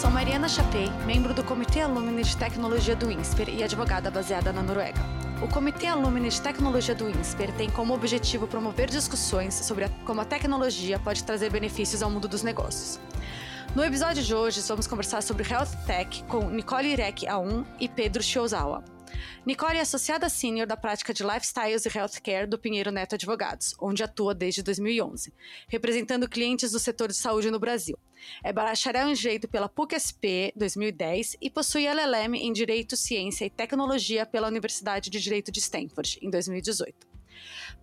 Sou Mariana Chapei, membro do Comitê Alumni de Tecnologia do INSPER e advogada baseada na Noruega. O Comitê Alumni de Tecnologia do INSPER tem como objetivo promover discussões sobre a, como a tecnologia pode trazer benefícios ao mundo dos negócios. No episódio de hoje, vamos conversar sobre Health Tech com Nicole Irek A1 e Pedro Shiozawa. Nicole é associada sênior da prática de Lifestyles e Healthcare do Pinheiro Neto Advogados, onde atua desde 2011, representando clientes do setor de saúde no Brasil. É bacharel em Direito pela PUC-SP 2010 e possui LLM em Direito, Ciência e Tecnologia pela Universidade de Direito de Stanford, em 2018.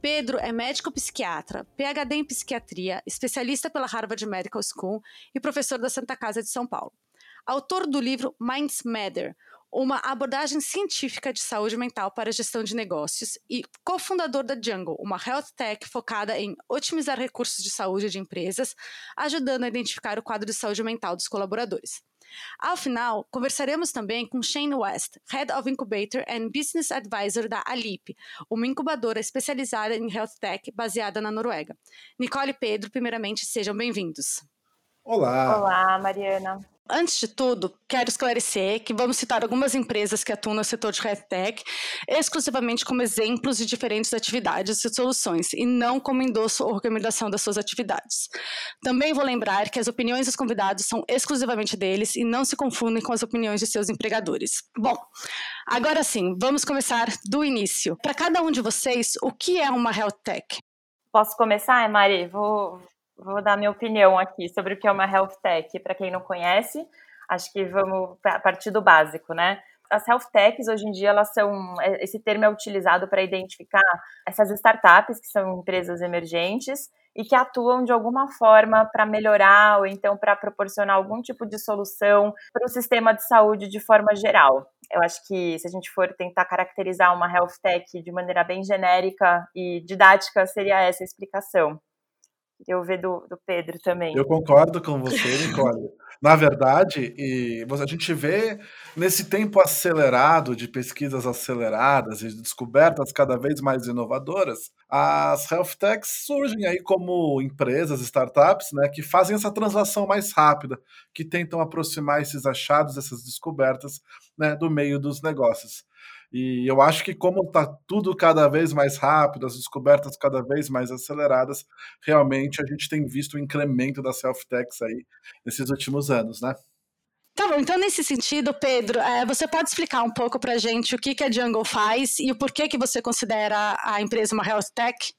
Pedro é médico psiquiatra, PhD em psiquiatria, especialista pela Harvard Medical School e professor da Santa Casa de São Paulo. Autor do livro Minds Matter, uma abordagem científica de saúde mental para gestão de negócios e cofundador da Jungle, uma health tech focada em otimizar recursos de saúde de empresas, ajudando a identificar o quadro de saúde mental dos colaboradores. Ao final, conversaremos também com Shane West, Head of Incubator and Business Advisor da Alip, uma incubadora especializada em health tech baseada na Noruega. Nicole e Pedro, primeiramente, sejam bem-vindos. Olá. Olá, Mariana. Antes de tudo, quero esclarecer que vamos citar algumas empresas que atuam no setor de RedTech exclusivamente como exemplos de diferentes atividades e soluções, e não como endosso ou recomendação das suas atividades. Também vou lembrar que as opiniões dos convidados são exclusivamente deles e não se confundem com as opiniões de seus empregadores. Bom, agora sim, vamos começar do início. Para cada um de vocês, o que é uma Health Tech? Posso começar, Mari? Vou, vou dar minha opinião aqui sobre o que é uma health tech. Para quem não conhece, acho que vamos partir do básico, né? As health techs hoje em dia elas são é, esse termo é utilizado para identificar essas startups que são empresas emergentes e que atuam de alguma forma para melhorar ou então para proporcionar algum tipo de solução para o sistema de saúde de forma geral. Eu acho que se a gente for tentar caracterizar uma health tech de maneira bem genérica e didática, seria essa a explicação. Queria ouvir do, do Pedro também. Eu concordo com você, Nicole. Na verdade, e a gente vê nesse tempo acelerado de pesquisas aceleradas e de descobertas cada vez mais inovadoras, as health techs surgem aí como empresas, startups, né, que fazem essa translação mais rápida, que tentam aproximar esses achados, essas descobertas, né, do meio dos negócios. E eu acho que como está tudo cada vez mais rápido, as descobertas cada vez mais aceleradas, realmente a gente tem visto o incremento das self-techs aí nesses últimos anos, né? Tá bom, então nesse sentido, Pedro, é, você pode explicar um pouco para a gente o que, que a Jungle faz e o porquê que você considera a empresa uma health tech?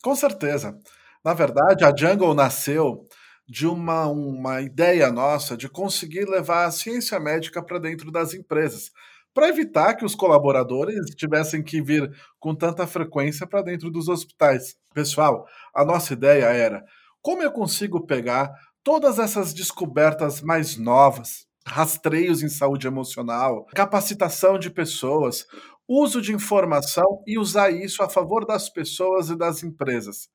Com certeza. Na verdade, a Jungle nasceu de uma, uma ideia nossa de conseguir levar a ciência médica para dentro das empresas, para evitar que os colaboradores tivessem que vir com tanta frequência para dentro dos hospitais. Pessoal, a nossa ideia era como eu consigo pegar todas essas descobertas mais novas, rastreios em saúde emocional, capacitação de pessoas, uso de informação e usar isso a favor das pessoas e das empresas.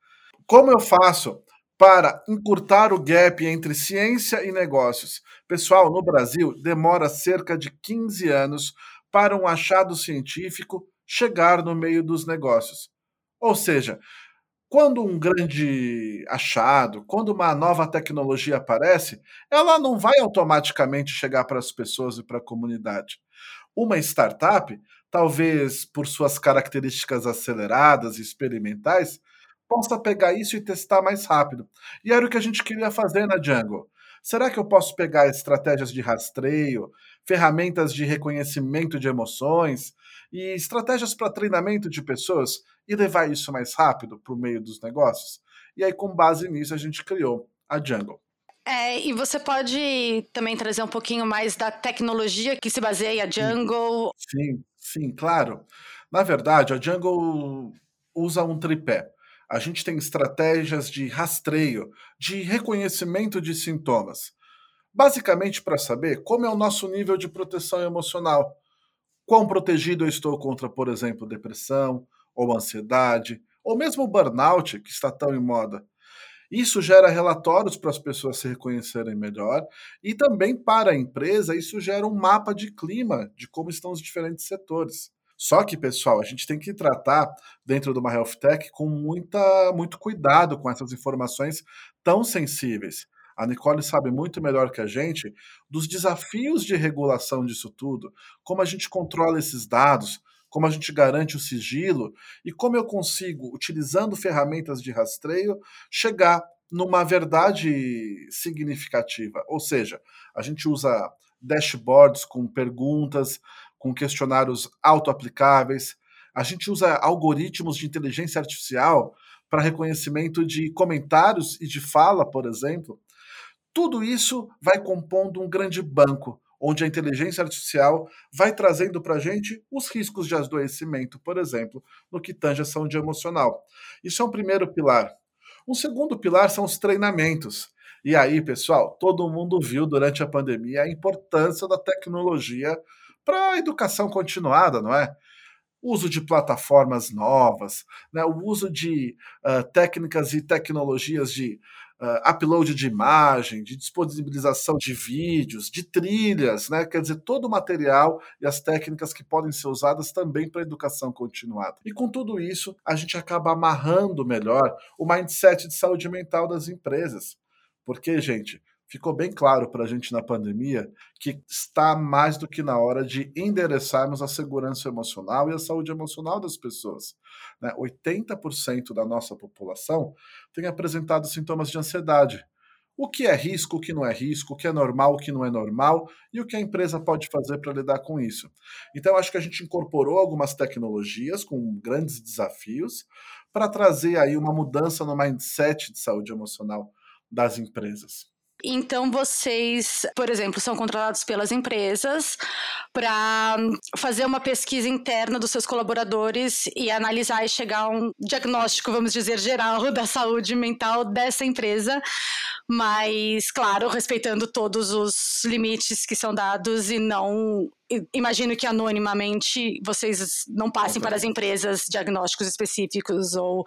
Como eu faço para encurtar o gap entre ciência e negócios. Pessoal, no Brasil, demora cerca de 15 anos para um achado científico chegar no meio dos negócios. Ou seja, quando um grande achado, quando uma nova tecnologia aparece, ela não vai automaticamente chegar para as pessoas e para a comunidade. Uma startup, talvez por suas características aceleradas e experimentais, possa pegar isso e testar mais rápido. E era o que a gente queria fazer na Django. Será que eu posso pegar estratégias de rastreio, ferramentas de reconhecimento de emoções e estratégias para treinamento de pessoas e levar isso mais rápido para o meio dos negócios? E aí, com base nisso, a gente criou a Django. É, e você pode também trazer um pouquinho mais da tecnologia que se baseia a Django? Sim, sim, claro. Na verdade, a Django usa um tripé. A gente tem estratégias de rastreio, de reconhecimento de sintomas. Basicamente para saber como é o nosso nível de proteção emocional. Quão protegido eu estou contra, por exemplo, depressão, ou ansiedade, ou mesmo burnout, que está tão em moda. Isso gera relatórios para as pessoas se reconhecerem melhor e também para a empresa isso gera um mapa de clima de como estão os diferentes setores. Só que, pessoal, a gente tem que tratar dentro de uma health tech com muita, muito cuidado com essas informações tão sensíveis. A Nicole sabe muito melhor que a gente dos desafios de regulação disso tudo, como a gente controla esses dados, como a gente garante o sigilo e como eu consigo, utilizando ferramentas de rastreio, chegar numa verdade significativa. Ou seja, a gente usa dashboards com perguntas, com questionários auto-aplicáveis, a gente usa algoritmos de inteligência artificial para reconhecimento de comentários e de fala, por exemplo. Tudo isso vai compondo um grande banco onde a inteligência artificial vai trazendo para a gente os riscos de adoecimento, por exemplo, no que tange a saúde emocional. Isso é um primeiro pilar. Um segundo pilar são os treinamentos. E aí, pessoal, todo mundo viu durante a pandemia a importância da tecnologia para a educação continuada, não é? uso de plataformas novas, né, o uso de uh, técnicas e tecnologias de uh, upload de imagem, de disponibilização de vídeos, de trilhas, né? Quer dizer, todo o material e as técnicas que podem ser usadas também para a educação continuada. E com tudo isso, a gente acaba amarrando melhor o mindset de saúde mental das empresas. Porque, gente, ficou bem claro para a gente na pandemia que está mais do que na hora de endereçarmos a segurança emocional e a saúde emocional das pessoas. Né? 80% da nossa população tem apresentado sintomas de ansiedade. O que é risco, o que não é risco, o que é normal, o que não é normal e o que a empresa pode fazer para lidar com isso. Então, acho que a gente incorporou algumas tecnologias com grandes desafios para trazer aí uma mudança no mindset de saúde emocional das empresas. Então, vocês, por exemplo, são contratados pelas empresas para fazer uma pesquisa interna dos seus colaboradores e analisar e chegar a um diagnóstico, vamos dizer, geral da saúde mental dessa empresa, mas, claro, respeitando todos os limites que são dados e não imagino que anonimamente vocês não passem para as empresas diagnósticos específicos ou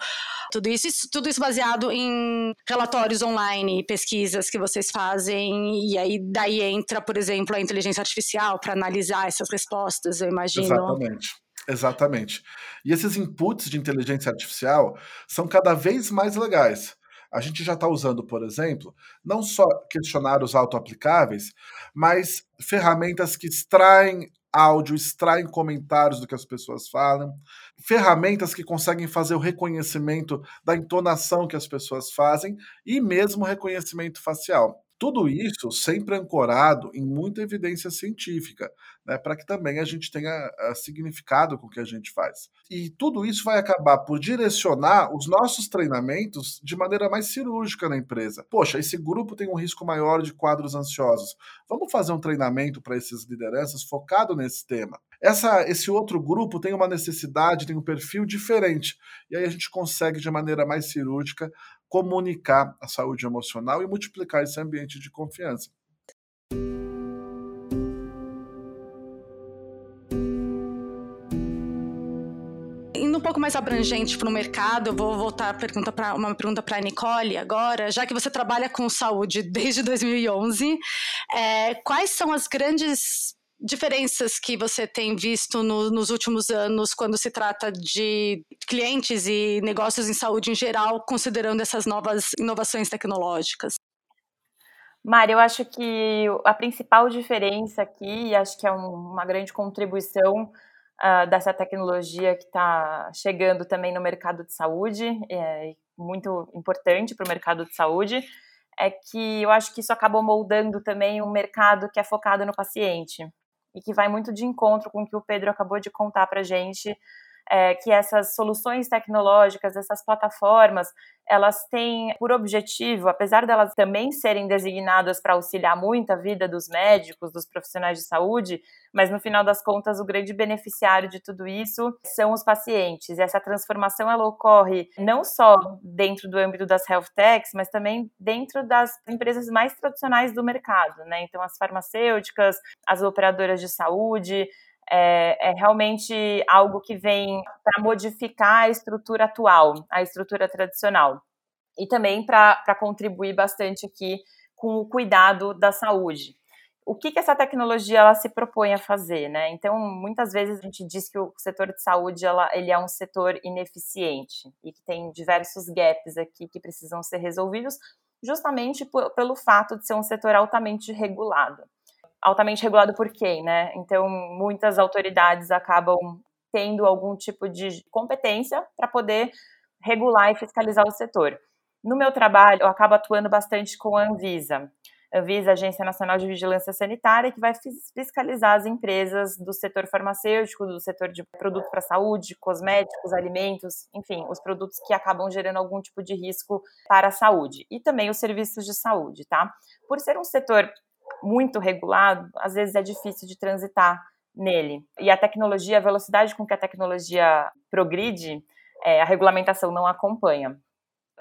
tudo isso, isso, tudo isso baseado em relatórios online, pesquisas que vocês fazem e aí daí entra, por exemplo, a inteligência artificial para analisar essas respostas, eu imagino. Exatamente. Exatamente. E esses inputs de inteligência artificial são cada vez mais legais. A gente já está usando, por exemplo, não só questionários auto-aplicáveis, mas ferramentas que extraem áudio, extraem comentários do que as pessoas falam, ferramentas que conseguem fazer o reconhecimento da entonação que as pessoas fazem e mesmo reconhecimento facial. Tudo isso sempre ancorado em muita evidência científica, né, para que também a gente tenha uh, significado com o que a gente faz. E tudo isso vai acabar por direcionar os nossos treinamentos de maneira mais cirúrgica na empresa. Poxa, esse grupo tem um risco maior de quadros ansiosos. Vamos fazer um treinamento para essas lideranças focado nesse tema. Essa, esse outro grupo tem uma necessidade, tem um perfil diferente. E aí a gente consegue, de maneira mais cirúrgica, comunicar a saúde emocional e multiplicar esse ambiente de confiança. Um pouco mais abrangente para o mercado, eu vou voltar pergunta para uma pergunta para a Nicole agora, já que você trabalha com saúde desde 2011, é, quais são as grandes diferenças que você tem visto no, nos últimos anos quando se trata de clientes e negócios em saúde em geral, considerando essas novas inovações tecnológicas? Mari, eu acho que a principal diferença aqui, e acho que é um, uma grande contribuição uh, dessa tecnologia que está chegando também no mercado de saúde, é muito importante para o mercado de saúde, é que eu acho que isso acabou moldando também um mercado que é focado no paciente e que vai muito de encontro com o que o Pedro acabou de contar para a gente, é, que essas soluções tecnológicas, essas plataformas, elas têm por objetivo, apesar delas também serem designadas para auxiliar muito a vida dos médicos, dos profissionais de saúde, mas no final das contas o grande beneficiário de tudo isso são os pacientes. E essa transformação ela ocorre não só dentro do âmbito das health techs, mas também dentro das empresas mais tradicionais do mercado, né? Então as farmacêuticas, as operadoras de saúde, é, é realmente algo que vem para modificar a estrutura atual, a estrutura tradicional, e também para contribuir bastante aqui com o cuidado da saúde. o que, que essa tecnologia ela se propõe a fazer, né? Então, muitas vezes a gente diz que o setor de saúde ela, ele é um setor ineficiente e que tem diversos gaps aqui que precisam ser resolvidos, justamente por, pelo fato de ser um setor altamente regulado. Altamente regulado por quem, né? Então, muitas autoridades acabam tendo algum tipo de competência para poder regular e fiscalizar o setor. No meu trabalho, eu acabo atuando bastante com a Anvisa. Anvisa, Agência Nacional de Vigilância Sanitária, que vai fiscalizar as empresas do setor farmacêutico, do setor de produtos para saúde, cosméticos, alimentos, enfim, os produtos que acabam gerando algum tipo de risco para a saúde. E também os serviços de saúde, tá? Por ser um setor muito regulado, às vezes é difícil de transitar nele. E a tecnologia, a velocidade com que a tecnologia progride, é, a regulamentação não acompanha.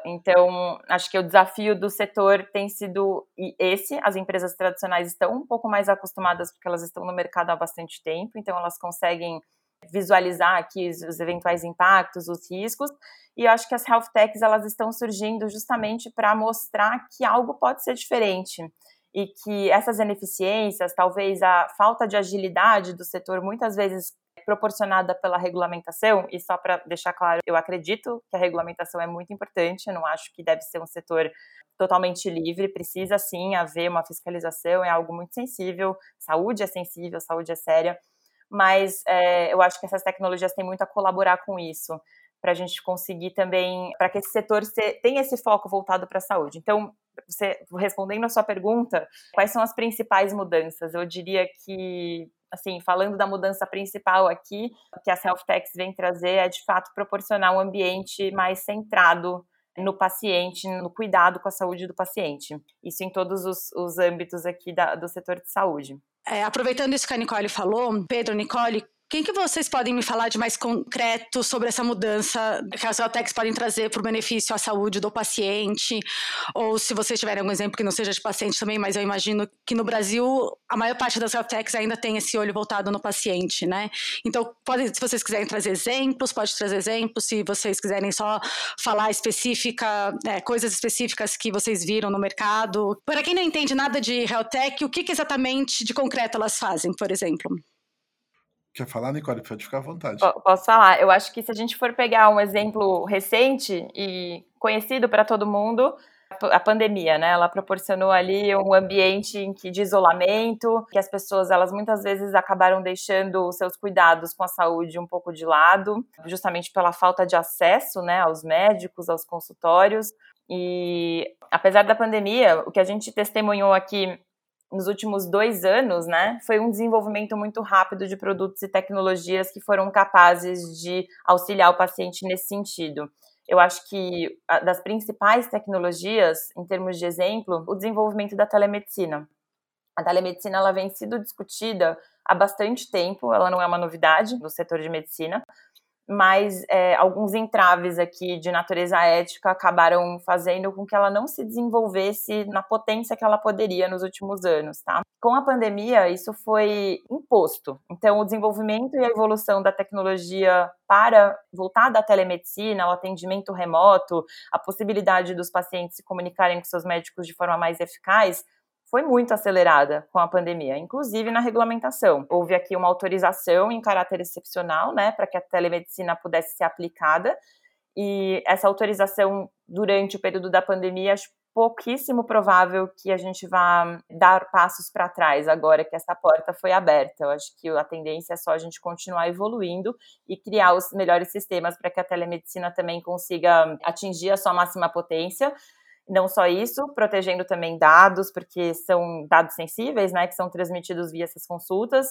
Então, acho que o desafio do setor tem sido esse. As empresas tradicionais estão um pouco mais acostumadas porque elas estão no mercado há bastante tempo, então elas conseguem visualizar aqui os, eventuais impactos, os riscos. E eu acho que as health techs elas estão surgindo justamente para mostrar que algo pode ser diferente e que essas ineficiências, talvez a falta de agilidade do setor, muitas vezes proporcionada pela regulamentação, e só para deixar claro, eu acredito que a regulamentação é muito importante, eu não acho que deve ser um setor totalmente livre, precisa sim haver uma fiscalização, é algo muito sensível, saúde é sensível, saúde é séria, mas é, eu acho que essas tecnologias têm muito a colaborar com isso, para a gente conseguir também, para que esse setor tenha esse foco voltado para a saúde. Então, você respondendo a sua pergunta, quais são as principais mudanças? Eu diria que assim, falando da mudança principal aqui, que a Self Techs vem trazer é de fato proporcionar um ambiente mais centrado no paciente, no cuidado com a saúde do paciente. Isso em todos os, os âmbitos aqui da, do setor de saúde. É, aproveitando isso que a Nicole falou, Pedro, Nicole, quem que vocês podem me falar de mais concreto sobre essa mudança que as Celtecs podem trazer para o benefício à saúde do paciente? Ou se vocês tiverem algum exemplo que não seja de paciente também, mas eu imagino que no Brasil a maior parte das Celtecs ainda tem esse olho voltado no paciente, né? Então, pode, se vocês quiserem trazer exemplos, pode trazer exemplos. Se vocês quiserem só falar específica, é, coisas específicas que vocês viram no mercado. Para quem não entende nada de Health Tech, o que, que exatamente de concreto elas fazem, por exemplo? Quer falar, Nicole? Pode ficar à vontade. Posso falar. Eu acho que se a gente for pegar um exemplo recente e conhecido para todo mundo, a pandemia, né? Ela proporcionou ali um ambiente de isolamento, que as pessoas, elas muitas vezes acabaram deixando os seus cuidados com a saúde um pouco de lado, justamente pela falta de acesso, né, aos médicos, aos consultórios. E apesar da pandemia, o que a gente testemunhou aqui nos últimos dois anos, né, foi um desenvolvimento muito rápido de produtos e tecnologias que foram capazes de auxiliar o paciente nesse sentido. Eu acho que das principais tecnologias, em termos de exemplo, o desenvolvimento da telemedicina. A telemedicina ela vem sido discutida há bastante tempo, ela não é uma novidade no setor de medicina, mas é, alguns entraves aqui de natureza ética acabaram fazendo com que ela não se desenvolvesse na potência que ela poderia nos últimos anos, tá? Com a pandemia, isso foi imposto. Então, o desenvolvimento e a evolução da tecnologia para voltar da telemedicina, o atendimento remoto, a possibilidade dos pacientes se comunicarem com seus médicos de forma mais eficaz, foi muito acelerada com a pandemia, inclusive na regulamentação. Houve aqui uma autorização em caráter excepcional, né, para que a telemedicina pudesse ser aplicada, e essa autorização durante o período da pandemia, acho pouquíssimo provável que a gente vá dar passos para trás agora que essa porta foi aberta. Eu acho que a tendência é só a gente continuar evoluindo e criar os melhores sistemas para que a telemedicina também consiga atingir a sua máxima potência não só isso, protegendo também dados, porque são dados sensíveis, né, que são transmitidos via essas consultas,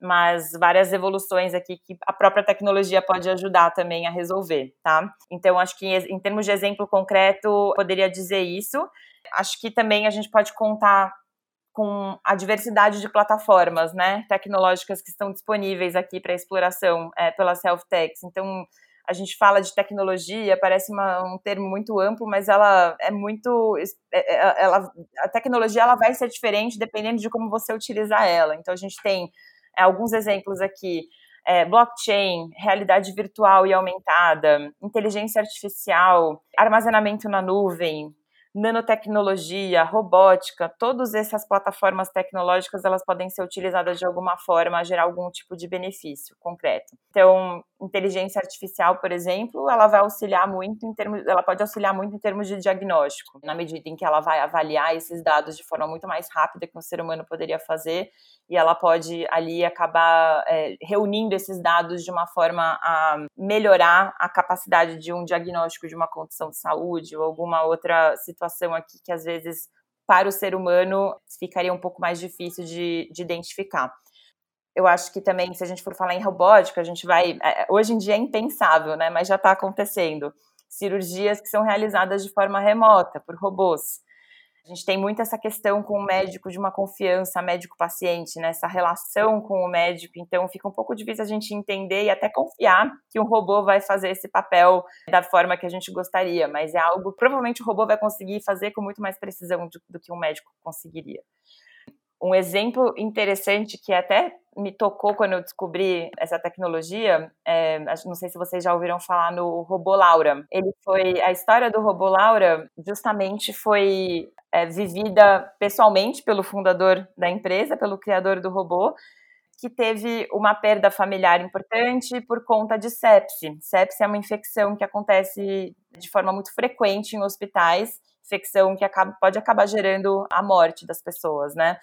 mas várias evoluções aqui que a própria tecnologia pode ajudar também a resolver, tá? Então, acho que em termos de exemplo concreto, poderia dizer isso. Acho que também a gente pode contar com a diversidade de plataformas, né, tecnológicas que estão disponíveis aqui para exploração é, pelas health techs. Então, a gente fala de tecnologia, parece uma, um termo muito amplo, mas ela é muito, é, é, ela, a tecnologia ela vai ser diferente dependendo de como você utilizar ela. Então a gente tem é, alguns exemplos aqui, é, blockchain, realidade virtual e aumentada, inteligência artificial, armazenamento na nuvem, nanotecnologia, robótica, todas essas plataformas tecnológicas elas podem ser utilizadas de alguma forma a gerar algum tipo de benefício concreto. Então, inteligência artificial, por exemplo, ela vai auxiliar muito em termos, ela pode auxiliar muito em termos de diagnóstico, na medida em que ela vai avaliar esses dados de forma muito mais rápida que um ser humano poderia fazer e ela pode ali acabar é, reunindo esses dados de uma forma a melhorar a capacidade de um diagnóstico de uma condição de saúde ou alguma outra situação aqui que às vezes para o ser humano ficaria um pouco mais difícil de, de identificar. Eu acho que também, se a gente for falar em robótica, a gente vai. É, hoje em dia é impensável, né? Mas já está acontecendo. Cirurgias que são realizadas de forma remota por robôs. A gente tem muito essa questão com o médico de uma confiança médico-paciente, né? essa relação com o médico. Então, fica um pouco difícil a gente entender e até confiar que um robô vai fazer esse papel da forma que a gente gostaria, mas é algo provavelmente o robô vai conseguir fazer com muito mais precisão do, do que um médico conseguiria. Um exemplo interessante que até me tocou quando eu descobri essa tecnologia, é, não sei se vocês já ouviram falar no robô Laura. Ele foi a história do robô Laura justamente foi é, vivida pessoalmente pelo fundador da empresa, pelo criador do robô, que teve uma perda familiar importante por conta de sepse. Sepse é uma infecção que acontece de forma muito frequente em hospitais, infecção que acaba, pode acabar gerando a morte das pessoas, né?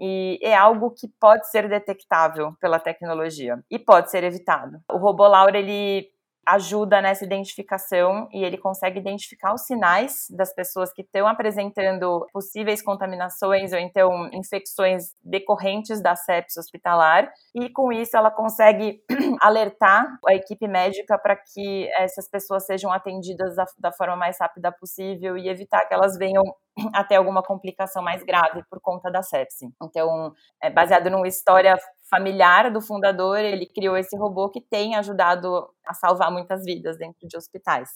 E é algo que pode ser detectável pela tecnologia e pode ser evitado. O robô Laura ele ajuda nessa identificação e ele consegue identificar os sinais das pessoas que estão apresentando possíveis contaminações ou então infecções decorrentes da sepsis hospitalar e com isso ela consegue alertar a equipe médica para que essas pessoas sejam atendidas da, da forma mais rápida possível e evitar que elas venham até alguma complicação mais grave por conta da sepse. Então, é baseado numa história familiar do fundador, ele criou esse robô que tem ajudado a salvar muitas vidas dentro de hospitais.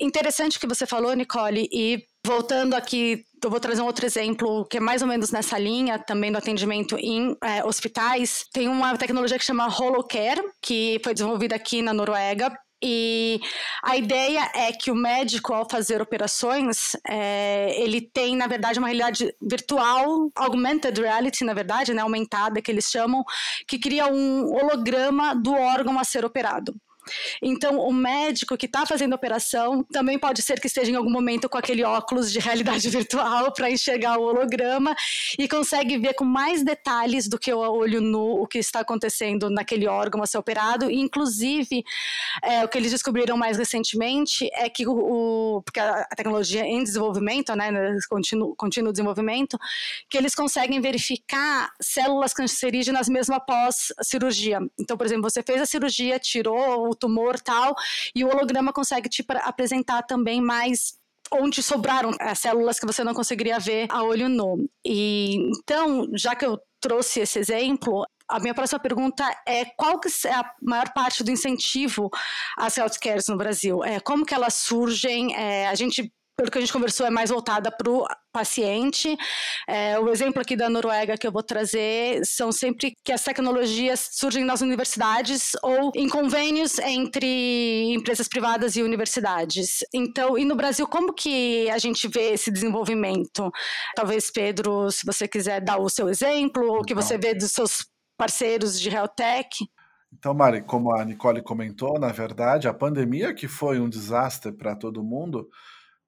Interessante o que você falou, Nicole, e voltando aqui, eu vou trazer um outro exemplo que é mais ou menos nessa linha, também do atendimento em é, hospitais. Tem uma tecnologia que chama HoloCare, que foi desenvolvida aqui na Noruega e a ideia é que o médico, ao fazer operações, é, ele tem, na verdade, uma realidade virtual, augmented reality, na verdade, né, aumentada, que eles chamam, que cria um holograma do órgão a ser operado. Então, o médico que está fazendo a operação também pode ser que esteja em algum momento com aquele óculos de realidade virtual para enxergar o holograma e consegue ver com mais detalhes do que o olho nu o que está acontecendo naquele órgão a ser operado. E, inclusive, é, o que eles descobriram mais recentemente é que o, o porque a tecnologia em desenvolvimento, né, contínuo, contínuo desenvolvimento, que eles conseguem verificar células cancerígenas mesmo após cirurgia. Então, por exemplo, você fez a cirurgia, tirou o tumor tal, e o holograma consegue te apresentar também mais onde sobraram as células que você não conseguiria ver a olho nu. E então, já que eu trouxe esse exemplo, a minha próxima pergunta é qual que é a maior parte do incentivo às healthcares no Brasil? É, como que elas surgem? É, a gente pelo que a gente conversou, é mais voltada para o paciente. É, o exemplo aqui da Noruega que eu vou trazer são sempre que as tecnologias surgem nas universidades ou em convênios entre empresas privadas e universidades. Então, e no Brasil, como que a gente vê esse desenvolvimento? Talvez, Pedro, se você quiser dar o seu exemplo, ou o que você vê dos seus parceiros de Realtech. Então, Mari, como a Nicole comentou, na verdade, a pandemia, que foi um desastre para todo mundo,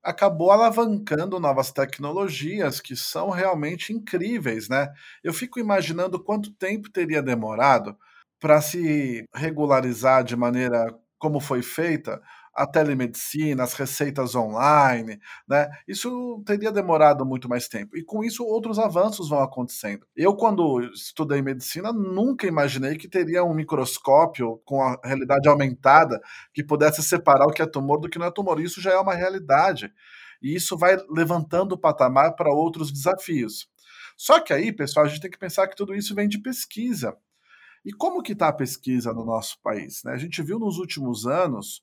acabou alavancando novas tecnologias que são realmente incríveis, né? Eu fico imaginando quanto tempo teria demorado para se regularizar de maneira como foi feita a telemedicina, as receitas online, né? Isso teria demorado muito mais tempo. E com isso outros avanços vão acontecendo. Eu quando estudei medicina nunca imaginei que teria um microscópio com a realidade aumentada que pudesse separar o que é tumor do que não é tumor. Isso já é uma realidade. E isso vai levantando o patamar para outros desafios. Só que aí, pessoal, a gente tem que pensar que tudo isso vem de pesquisa. E como que está a pesquisa no nosso país? Né? A gente viu nos últimos anos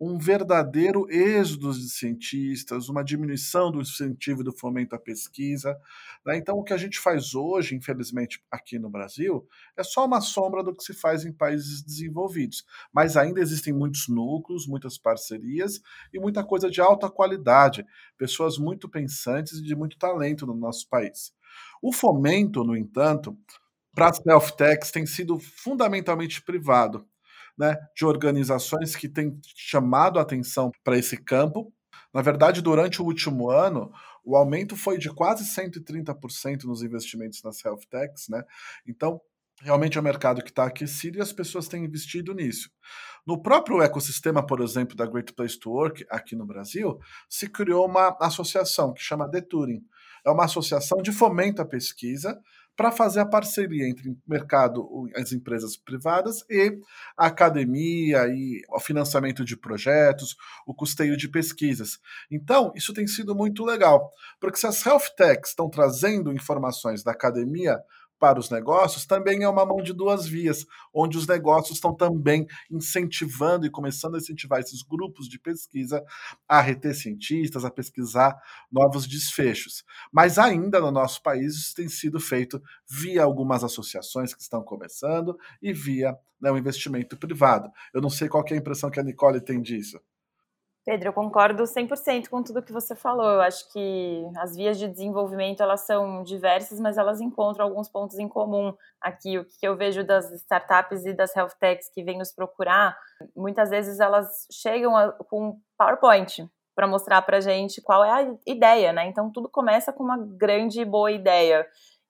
um verdadeiro êxodo de cientistas, uma diminuição do incentivo do fomento à pesquisa. Né? Então, o que a gente faz hoje, infelizmente, aqui no Brasil, é só uma sombra do que se faz em países desenvolvidos. Mas ainda existem muitos núcleos, muitas parcerias e muita coisa de alta qualidade, pessoas muito pensantes e de muito talento no nosso país. O fomento, no entanto, para self-techs tem sido fundamentalmente privado né, de organizações que têm chamado a atenção para esse campo. Na verdade, durante o último ano, o aumento foi de quase 130% nos investimentos nas health techs, né? Então, realmente é um mercado que está aquecido e as pessoas têm investido nisso. No próprio ecossistema, por exemplo, da Great Place to Work aqui no Brasil, se criou uma associação que chama Deturing. É uma associação de fomento à pesquisa para fazer a parceria entre mercado, as empresas privadas e a academia e o financiamento de projetos, o custeio de pesquisas. Então, isso tem sido muito legal, porque se as health techs estão trazendo informações da academia para os negócios também é uma mão de duas vias, onde os negócios estão também incentivando e começando a incentivar esses grupos de pesquisa a reter cientistas, a pesquisar novos desfechos. Mas ainda no nosso país isso tem sido feito via algumas associações que estão começando e via né, o investimento privado. Eu não sei qual é a impressão que a Nicole tem disso. Pedro, eu concordo 100% com tudo que você falou. Eu acho que as vias de desenvolvimento elas são diversas, mas elas encontram alguns pontos em comum. Aqui, o que eu vejo das startups e das health techs que vêm nos procurar, muitas vezes elas chegam a, com PowerPoint para mostrar para gente qual é a ideia, né? Então tudo começa com uma grande e boa ideia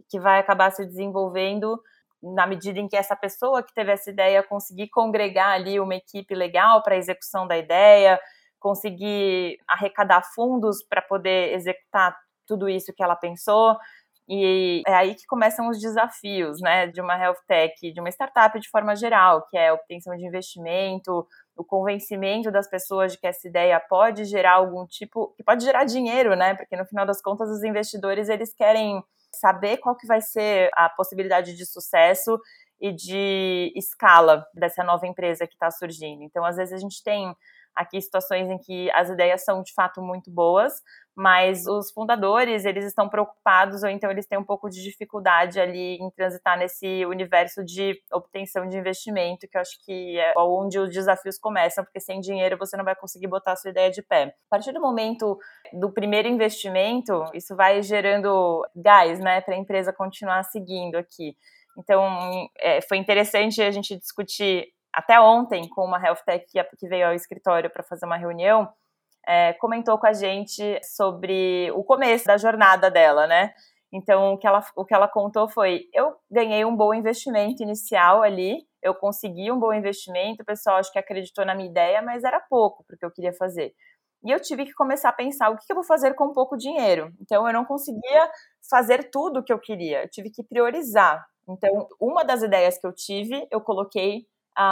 que vai acabar se desenvolvendo na medida em que essa pessoa que teve essa ideia conseguir congregar ali uma equipe legal para a execução da ideia, conseguir arrecadar fundos para poder executar tudo isso que ela pensou. E é aí que começam os desafios, né, de uma health tech, de uma startup de forma geral, que é obtenção de investimento, o convencimento das pessoas de que essa ideia pode gerar algum tipo, que pode gerar dinheiro, né? Porque no final das contas os investidores eles querem saber qual que vai ser a possibilidade de sucesso e de escala dessa nova empresa que está surgindo. Então, às vezes a gente tem aqui situações em que as ideias são de fato muito boas, mas os fundadores, eles estão preocupados ou então eles têm um pouco de dificuldade ali em transitar nesse universo de obtenção de investimento, que eu acho que é onde os desafios começam, porque sem dinheiro você não vai conseguir botar a sua ideia de pé. A partir do momento do primeiro investimento, isso vai gerando gás, né, para a empresa continuar seguindo aqui. Então, é, foi interessante a gente discutir até ontem, com uma health tech que veio ao escritório para fazer uma reunião, é, comentou com a gente sobre o começo da jornada dela, né? Então, o que, ela, o que ela contou foi: eu ganhei um bom investimento inicial ali, eu consegui um bom investimento, o pessoal acho que acreditou na minha ideia, mas era pouco porque eu queria fazer. E eu tive que começar a pensar o que eu vou fazer com pouco dinheiro. Então, eu não conseguia fazer tudo o que eu queria, eu tive que priorizar. Então, uma das ideias que eu tive, eu coloquei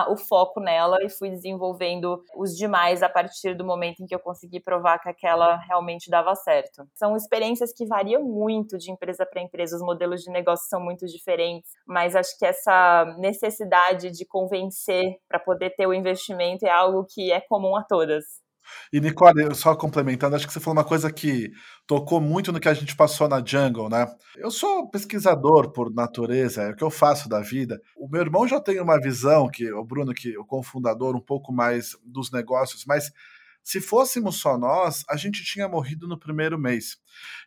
o foco nela e fui desenvolvendo os demais a partir do momento em que eu consegui provar que aquela realmente dava certo. São experiências que variam muito de empresa para empresa, os modelos de negócio são muito diferentes, mas acho que essa necessidade de convencer para poder ter o investimento é algo que é comum a todas. E Nicole, só complementando, acho que você falou uma coisa que tocou muito no que a gente passou na Jungle, né? Eu sou pesquisador por natureza, é o que eu faço da vida. O meu irmão já tem uma visão, que o Bruno, que é o cofundador, um pouco mais dos negócios, mas se fôssemos só nós, a gente tinha morrido no primeiro mês.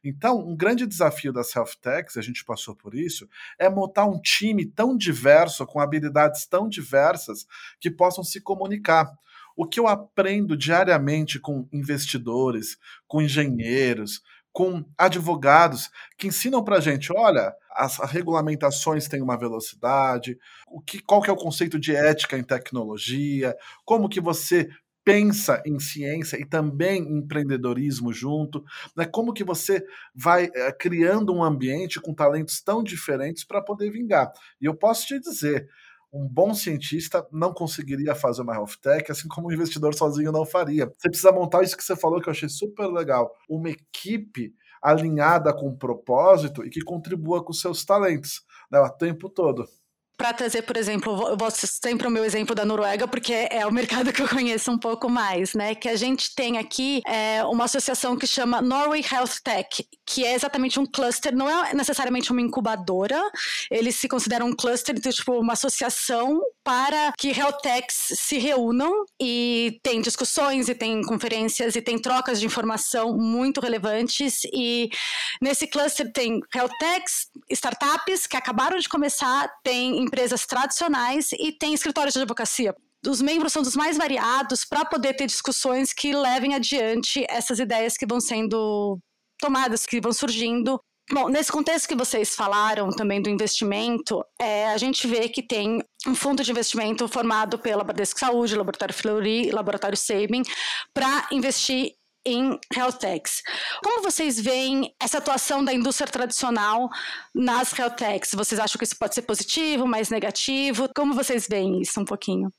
Então, um grande desafio health techs, a gente passou por isso, é montar um time tão diverso, com habilidades tão diversas, que possam se comunicar o que eu aprendo diariamente com investidores, com engenheiros, com advogados que ensinam para gente, olha, as regulamentações têm uma velocidade, o que, qual que é o conceito de ética em tecnologia, como que você pensa em ciência e também em empreendedorismo junto, né? Como que você vai é, criando um ambiente com talentos tão diferentes para poder vingar. E eu posso te dizer, um bom cientista não conseguiria fazer uma health tech, assim como um investidor sozinho não faria. Você precisa montar isso que você falou, que eu achei super legal. Uma equipe alinhada com o propósito e que contribua com seus talentos né, o tempo todo. Para trazer, por exemplo, eu vou sempre o meu exemplo da Noruega, porque é o mercado que eu conheço um pouco mais, né? Que a gente tem aqui é, uma associação que chama Norway Health Tech, que é exatamente um cluster, não é necessariamente uma incubadora, eles se consideram um cluster, então, tipo, uma associação para que health techs se reúnam e tem discussões e tem conferências e tem trocas de informação muito relevantes e nesse cluster tem health techs, startups que acabaram de começar, tem empresas tradicionais e tem escritórios de advocacia. Os membros são dos mais variados para poder ter discussões que levem adiante essas ideias que vão sendo tomadas, que vão surgindo. Bom, nesse contexto que vocês falaram também do investimento, é, a gente vê que tem um fundo de investimento formado pela Bradesco Saúde, Laboratório Fleury Laboratório Sabin para investir em health techs. Como vocês veem essa atuação da indústria tradicional nas health techs? Vocês acham que isso pode ser positivo, mais negativo? Como vocês veem isso um pouquinho?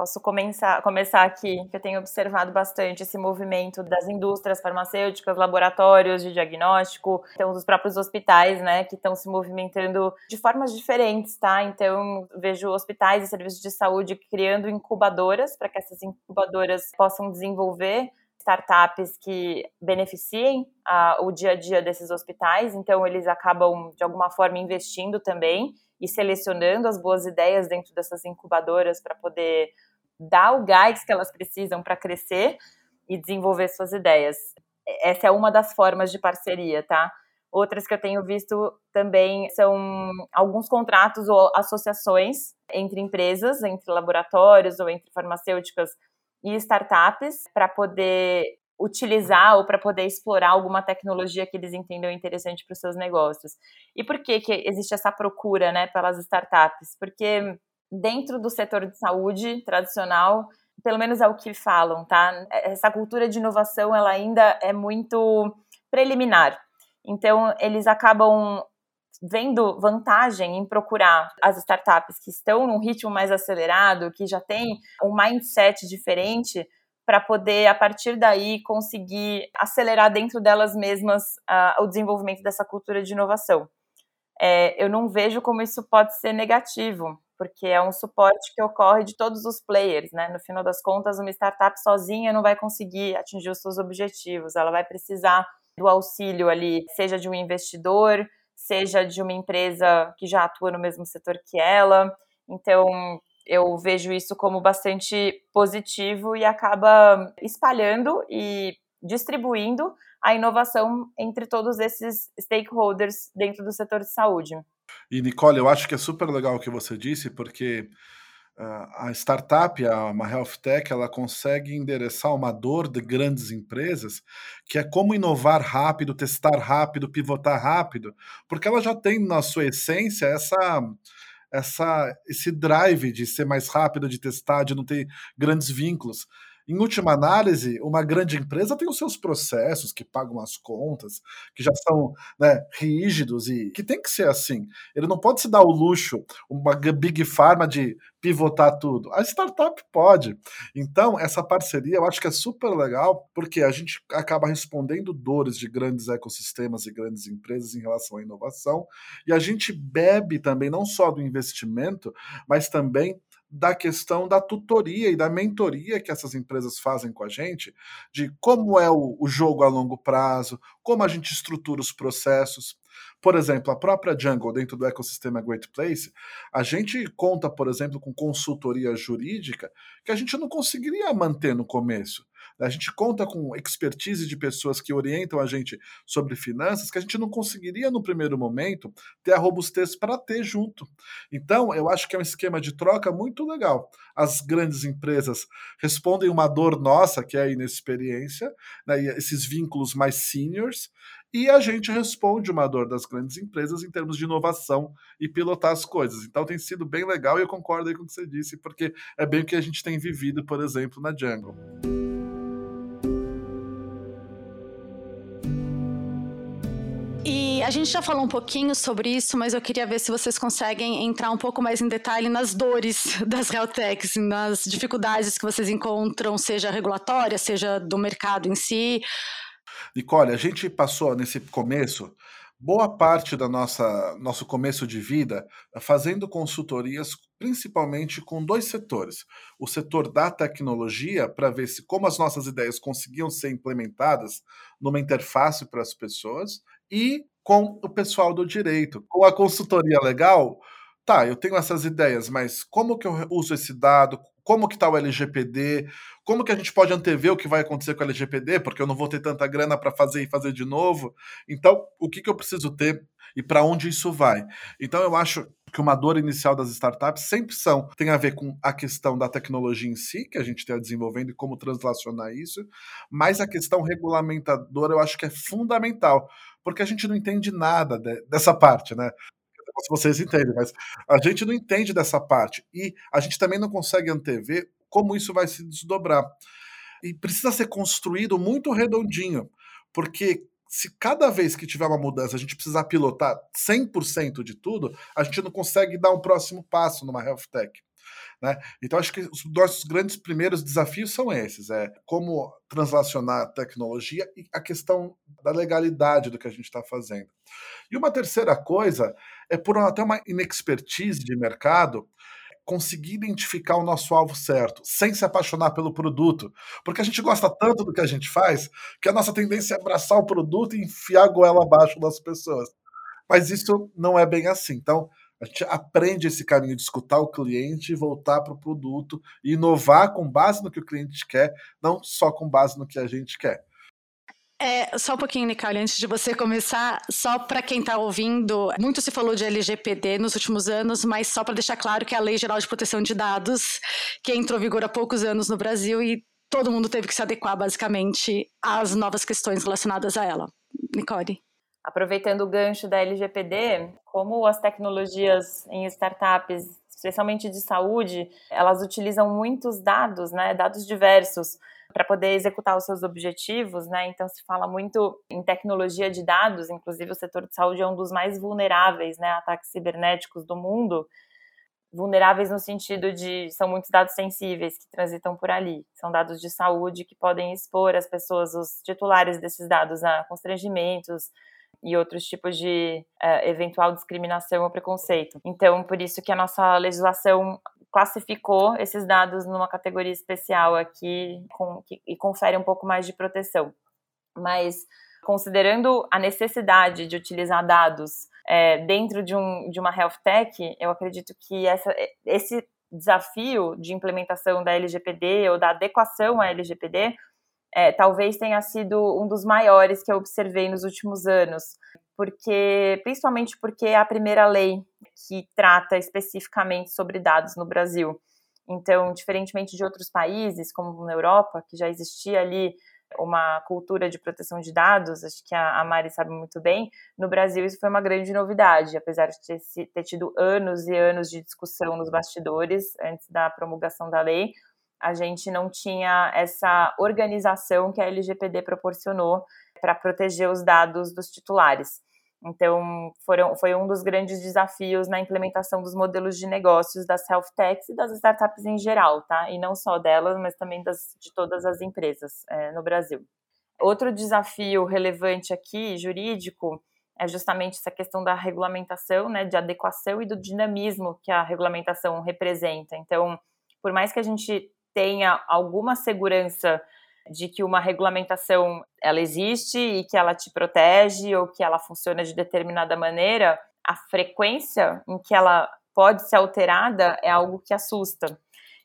Posso começar, começar aqui, que eu tenho observado bastante esse movimento das indústrias farmacêuticas, laboratórios de diagnóstico, então os próprios hospitais, né, que estão se movimentando de formas diferentes, tá? Então, vejo hospitais e serviços de saúde criando incubadoras para que essas incubadoras possam desenvolver startups que beneficiem uh, o dia a dia desses hospitais, então eles acabam de alguma forma investindo também e selecionando as boas ideias dentro dessas incubadoras para poder dar o gás que elas precisam para crescer e desenvolver suas ideias. Essa é uma das formas de parceria, tá? Outras que eu tenho visto também são alguns contratos ou associações entre empresas, entre laboratórios ou entre farmacêuticas e startups para poder utilizar ou para poder explorar alguma tecnologia que eles entendam interessante para os seus negócios. E por que, que existe essa procura né, pelas startups? Porque dentro do setor de saúde tradicional, pelo menos é o que falam, tá? Essa cultura de inovação ela ainda é muito preliminar. Então, eles acabam vendo vantagem em procurar as startups que estão num ritmo mais acelerado, que já têm um mindset diferente, para poder, a partir daí, conseguir acelerar dentro delas mesmas uh, o desenvolvimento dessa cultura de inovação. É, eu não vejo como isso pode ser negativo, porque é um suporte que ocorre de todos os players, né? No final das contas, uma startup sozinha não vai conseguir atingir os seus objetivos, ela vai precisar do auxílio ali, seja de um investidor, seja de uma empresa que já atua no mesmo setor que ela. Então, eu vejo isso como bastante positivo e acaba espalhando e distribuindo a inovação entre todos esses stakeholders dentro do setor de saúde. E, Nicole, eu acho que é super legal o que você disse, porque a startup, a, uma health tech, ela consegue endereçar uma dor de grandes empresas, que é como inovar rápido, testar rápido, pivotar rápido, porque ela já tem na sua essência essa essa esse drive de ser mais rápido, de testar, de não ter grandes vínculos. Em última análise, uma grande empresa tem os seus processos que pagam as contas, que já são né, rígidos e que tem que ser assim. Ele não pode se dar o luxo, uma big pharma de pivotar tudo. A startup pode. Então, essa parceria eu acho que é super legal, porque a gente acaba respondendo dores de grandes ecossistemas e grandes empresas em relação à inovação, e a gente bebe também não só do investimento, mas também da questão da tutoria e da mentoria que essas empresas fazem com a gente, de como é o, o jogo a longo prazo, como a gente estrutura os processos. Por exemplo, a própria Jungle, dentro do ecossistema Great Place, a gente conta, por exemplo, com consultoria jurídica que a gente não conseguiria manter no começo. A gente conta com expertise de pessoas que orientam a gente sobre finanças que a gente não conseguiria no primeiro momento ter a robustez para ter junto. Então, eu acho que é um esquema de troca muito legal. As grandes empresas respondem uma dor nossa, que é a inexperiência, né, esses vínculos mais seniors, e a gente responde uma dor das grandes empresas em termos de inovação e pilotar as coisas. Então tem sido bem legal e eu concordo com o que você disse, porque é bem o que a gente tem vivido, por exemplo, na Jungle. A gente já falou um pouquinho sobre isso, mas eu queria ver se vocês conseguem entrar um pouco mais em detalhe nas dores das Realtechs, nas dificuldades que vocês encontram, seja regulatória, seja do mercado em si. Nicole, a gente passou nesse começo boa parte da nossa nosso começo de vida fazendo consultorias, principalmente com dois setores. O setor da tecnologia, para ver se como as nossas ideias conseguiam ser implementadas numa interface para as pessoas, e com o pessoal do direito. Com a consultoria legal, tá, eu tenho essas ideias, mas como que eu uso esse dado? Como que está o LGPD? Como que a gente pode antever o que vai acontecer com o LGPD? Porque eu não vou ter tanta grana para fazer e fazer de novo. Então, o que, que eu preciso ter e para onde isso vai? Então, eu acho que uma dor inicial das startups sempre são tem a ver com a questão da tecnologia em si, que a gente está desenvolvendo e como translacionar isso, mas a questão regulamentadora eu acho que é fundamental, porque a gente não entende nada de, dessa parte, né? Se vocês entendem, mas a gente não entende dessa parte. E a gente também não consegue antever como isso vai se desdobrar. E precisa ser construído muito redondinho, porque se cada vez que tiver uma mudança a gente precisar pilotar 100% de tudo, a gente não consegue dar um próximo passo numa health tech. Né? Então, acho que os nossos grandes primeiros desafios são esses: é como translacionar a tecnologia e a questão da legalidade do que a gente está fazendo. E uma terceira coisa é por até uma inexpertise de mercado conseguir identificar o nosso alvo certo, sem se apaixonar pelo produto. Porque a gente gosta tanto do que a gente faz que a nossa tendência é abraçar o produto e enfiar a goela abaixo das pessoas. Mas isso não é bem assim. Então, a gente aprende esse caminho de escutar o cliente e voltar para o produto e inovar com base no que o cliente quer, não só com base no que a gente quer. É, só um pouquinho, Nicole, antes de você começar, só para quem está ouvindo, muito se falou de LGPD nos últimos anos, mas só para deixar claro que é a Lei Geral de Proteção de Dados, que entrou em vigor há poucos anos no Brasil e todo mundo teve que se adequar, basicamente, às novas questões relacionadas a ela. Nicole. Aproveitando o gancho da LGPD, como as tecnologias em startups, especialmente de saúde, elas utilizam muitos dados, né, dados diversos, para poder executar os seus objetivos, né? Então se fala muito em tecnologia de dados, inclusive o setor de saúde é um dos mais vulneráveis, né, a ataques cibernéticos do mundo. Vulneráveis no sentido de são muitos dados sensíveis que transitam por ali. São dados de saúde que podem expor as pessoas, os titulares desses dados a constrangimentos, e outros tipos de uh, eventual discriminação ou preconceito. Então, por isso que a nossa legislação classificou esses dados numa categoria especial aqui com, que, e confere um pouco mais de proteção. Mas, considerando a necessidade de utilizar dados é, dentro de, um, de uma health tech, eu acredito que essa, esse desafio de implementação da LGPD ou da adequação à LGPD é, talvez tenha sido um dos maiores que eu observei nos últimos anos, porque principalmente porque é a primeira lei que trata especificamente sobre dados no Brasil. Então, diferentemente de outros países, como na Europa, que já existia ali uma cultura de proteção de dados, acho que a Mari sabe muito bem, no Brasil isso foi uma grande novidade, apesar de ter, ter tido anos e anos de discussão nos bastidores antes da promulgação da lei, a gente não tinha essa organização que a LGPD proporcionou para proteger os dados dos titulares. Então, foram, foi um dos grandes desafios na implementação dos modelos de negócios das health techs e das startups em geral, tá? E não só delas, mas também das, de todas as empresas é, no Brasil. Outro desafio relevante aqui, jurídico, é justamente essa questão da regulamentação, né, de adequação e do dinamismo que a regulamentação representa. Então, por mais que a gente tenha alguma segurança de que uma regulamentação ela existe e que ela te protege ou que ela funciona de determinada maneira, a frequência em que ela pode ser alterada é algo que assusta.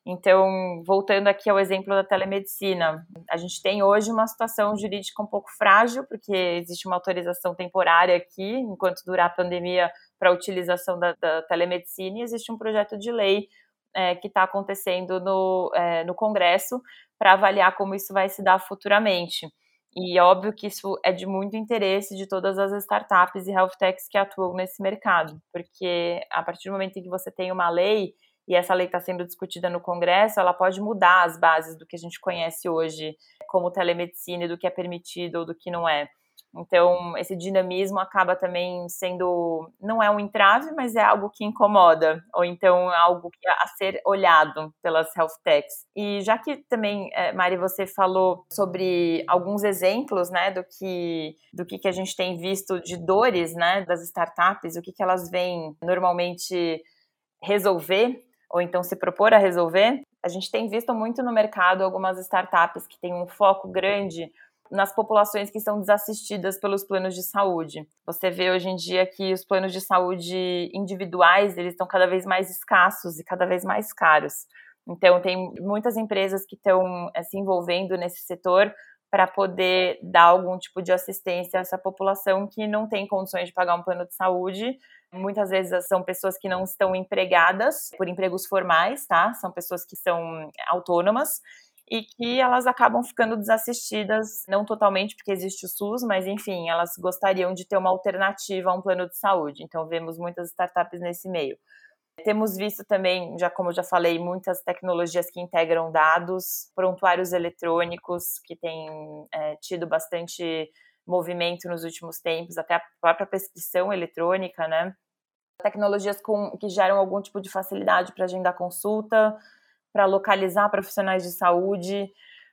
Então, voltando aqui ao exemplo da telemedicina, a gente tem hoje uma situação jurídica um pouco frágil, porque existe uma autorização temporária aqui, enquanto durar a pandemia, para a utilização da, da telemedicina, e existe um projeto de lei é, que está acontecendo no, é, no Congresso para avaliar como isso vai se dar futuramente. E é óbvio que isso é de muito interesse de todas as startups e health techs que atuam nesse mercado, porque a partir do momento em que você tem uma lei e essa lei está sendo discutida no Congresso, ela pode mudar as bases do que a gente conhece hoje como telemedicina e do que é permitido ou do que não é. Então, esse dinamismo acaba também sendo, não é um entrave, mas é algo que incomoda, ou então algo a ser olhado pelas health techs. E já que também, é, Mari, você falou sobre alguns exemplos, né, do que, do que, que a gente tem visto de dores, né, das startups, o que, que elas vêm normalmente resolver, ou então se propor a resolver, a gente tem visto muito no mercado algumas startups que têm um foco grande nas populações que são desassistidas pelos planos de saúde. Você vê hoje em dia que os planos de saúde individuais, eles estão cada vez mais escassos e cada vez mais caros. Então, tem muitas empresas que estão é, se envolvendo nesse setor para poder dar algum tipo de assistência a essa população que não tem condições de pagar um plano de saúde. Muitas vezes são pessoas que não estão empregadas por empregos formais, tá? São pessoas que são autônomas e que elas acabam ficando desassistidas, não totalmente porque existe o SUS, mas enfim, elas gostariam de ter uma alternativa a um plano de saúde. Então vemos muitas startups nesse meio. Temos visto também, já como eu já falei, muitas tecnologias que integram dados, prontuários eletrônicos que têm é, tido bastante movimento nos últimos tempos, até a própria prescrição eletrônica, né? Tecnologias com, que geram algum tipo de facilidade para agendar consulta, para localizar profissionais de saúde,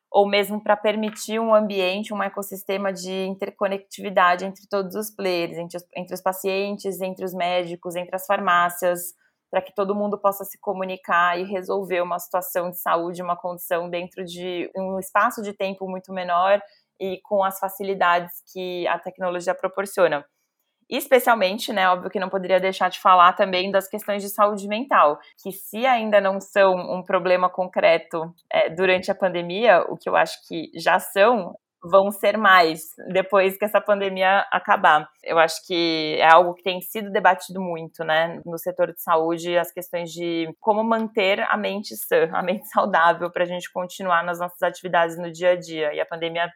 ou mesmo para permitir um ambiente, um ecossistema de interconectividade entre todos os players, entre os, entre os pacientes, entre os médicos, entre as farmácias, para que todo mundo possa se comunicar e resolver uma situação de saúde, uma condição dentro de um espaço de tempo muito menor e com as facilidades que a tecnologia proporciona especialmente, né, óbvio que não poderia deixar de falar também das questões de saúde mental, que se ainda não são um problema concreto é, durante a pandemia, o que eu acho que já são, vão ser mais depois que essa pandemia acabar. Eu acho que é algo que tem sido debatido muito, né, no setor de saúde, as questões de como manter a mente sã, a mente saudável para a gente continuar nas nossas atividades no dia a dia. E a pandemia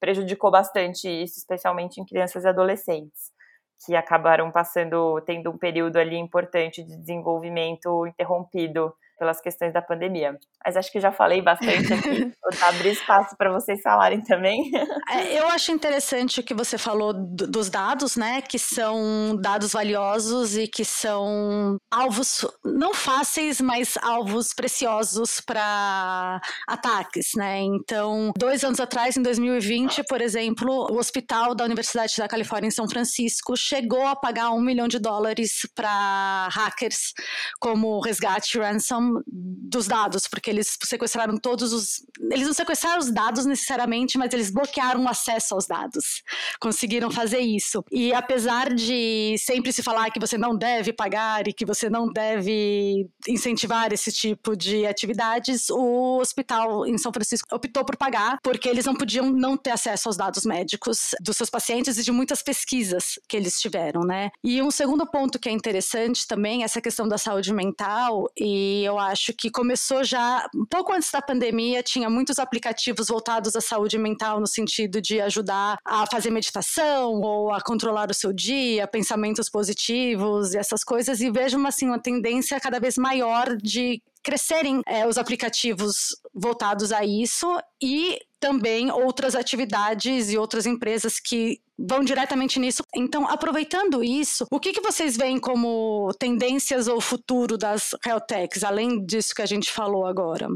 prejudicou bastante isso, especialmente em crianças e adolescentes que acabaram passando, tendo um período ali importante de desenvolvimento interrompido pelas questões da pandemia. Mas acho que já falei bastante aqui. Vou abrir espaço para vocês falarem também. É, eu acho interessante o que você falou dos dados, né? Que são dados valiosos e que são alvos não fáceis, mas alvos preciosos para ataques, né? Então, dois anos atrás, em 2020, por exemplo, o hospital da Universidade da Califórnia em São Francisco chegou a pagar um milhão de dólares para hackers como resgate ransom dos dados, porque eles sequestraram todos os. Eles não sequestraram os dados necessariamente, mas eles bloquearam o acesso aos dados. Conseguiram fazer isso. E apesar de sempre se falar que você não deve pagar e que você não deve incentivar esse tipo de atividades, o hospital em São Francisco optou por pagar, porque eles não podiam não ter acesso aos dados médicos dos seus pacientes e de muitas pesquisas que eles tiveram, né? E um segundo ponto que é interessante também, essa questão da saúde mental, e eu acho que começou já um pouco antes da pandemia, tinha muitos aplicativos voltados à saúde mental no sentido de ajudar a fazer meditação ou a controlar o seu dia, pensamentos positivos e essas coisas, e vejo uma, assim, uma tendência cada vez maior de crescerem é, os aplicativos voltados a isso e também outras atividades e outras empresas que vão diretamente nisso. Então, aproveitando isso, o que, que vocês veem como tendências ou futuro das health techs, além disso que a gente falou agora?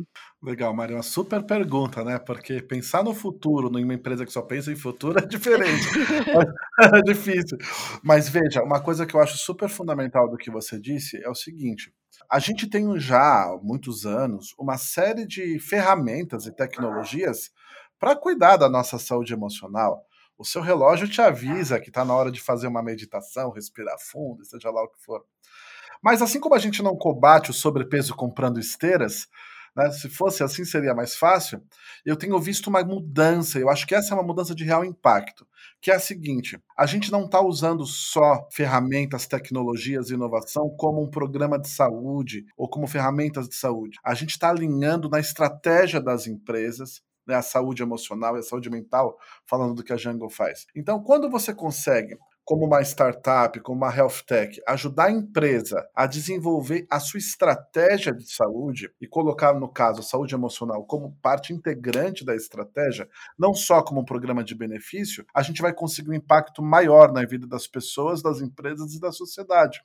Legal, Maria, uma super pergunta, né? Porque pensar no futuro, numa empresa que só pensa em futuro, é diferente. é difícil. Mas veja, uma coisa que eu acho super fundamental do que você disse é o seguinte: a gente tem já há muitos anos uma série de ferramentas e tecnologias para cuidar da nossa saúde emocional. O seu relógio te avisa que está na hora de fazer uma meditação, respirar fundo, seja lá o que for. Mas assim como a gente não combate o sobrepeso comprando esteiras, né, se fosse assim seria mais fácil. Eu tenho visto uma mudança, eu acho que essa é uma mudança de real impacto, que é a seguinte: a gente não está usando só ferramentas, tecnologias e inovação como um programa de saúde ou como ferramentas de saúde. A gente está alinhando na estratégia das empresas né, a saúde emocional e a saúde mental, falando do que a Jungle faz. Então, quando você consegue como uma startup, como uma health tech, ajudar a empresa a desenvolver a sua estratégia de saúde e colocar, no caso, a saúde emocional como parte integrante da estratégia, não só como um programa de benefício, a gente vai conseguir um impacto maior na vida das pessoas, das empresas e da sociedade.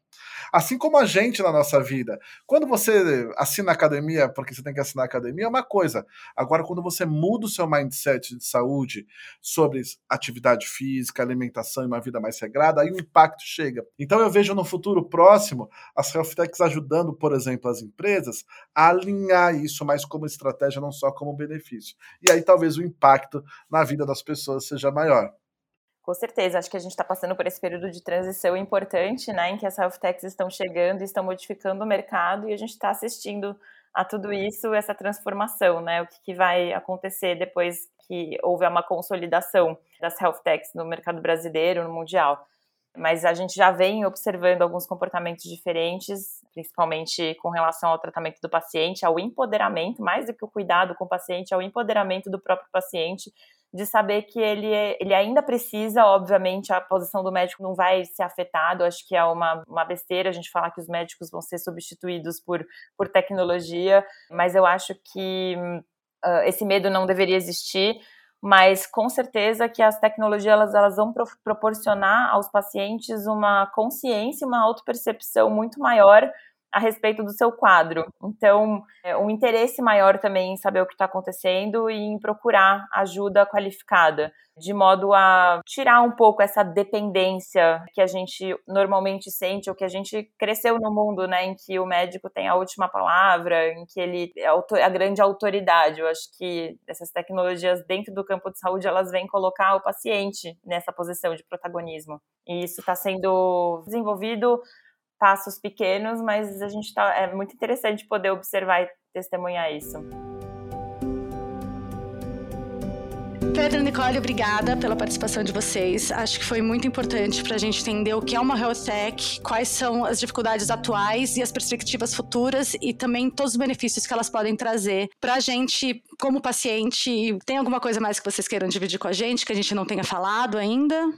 Assim como a gente na nossa vida. Quando você assina academia, porque você tem que assinar academia, é uma coisa. Agora, quando você muda o seu mindset de saúde sobre atividade física, alimentação e uma vida mais regrada, aí o impacto chega. Então eu vejo no futuro próximo as health techs ajudando, por exemplo, as empresas a alinhar isso mais como estratégia, não só como benefício. E aí talvez o impacto na vida das pessoas seja maior. Com certeza, acho que a gente está passando por esse período de transição importante, né, em que as health techs estão chegando estão modificando o mercado e a gente está assistindo a tudo isso, essa transformação, né, o que, que vai acontecer depois que houve uma consolidação das health techs no mercado brasileiro, no mundial. Mas a gente já vem observando alguns comportamentos diferentes, principalmente com relação ao tratamento do paciente, ao empoderamento, mais do que o cuidado com o paciente, ao empoderamento do próprio paciente, de saber que ele, ele ainda precisa, obviamente, a posição do médico não vai ser afetado. Acho que é uma, uma besteira a gente falar que os médicos vão ser substituídos por, por tecnologia, mas eu acho que uh, esse medo não deveria existir, mas com certeza que as tecnologias elas, elas vão pro, proporcionar aos pacientes uma consciência, uma autopercepção muito maior a respeito do seu quadro. Então, é, um interesse maior também em saber o que está acontecendo e em procurar ajuda qualificada, de modo a tirar um pouco essa dependência que a gente normalmente sente, ou que a gente cresceu no mundo, né, em que o médico tem a última palavra, em que ele é a grande autoridade. Eu acho que essas tecnologias dentro do campo de saúde elas vêm colocar o paciente nessa posição de protagonismo. E isso está sendo desenvolvido passos pequenos, mas a gente tá, é muito interessante poder observar e testemunhar isso. Pedro e Nicole, obrigada pela participação de vocês. Acho que foi muito importante para a gente entender o que é uma health tech, quais são as dificuldades atuais e as perspectivas futuras e também todos os benefícios que elas podem trazer para a gente como paciente. Tem alguma coisa mais que vocês queiram dividir com a gente que a gente não tenha falado ainda?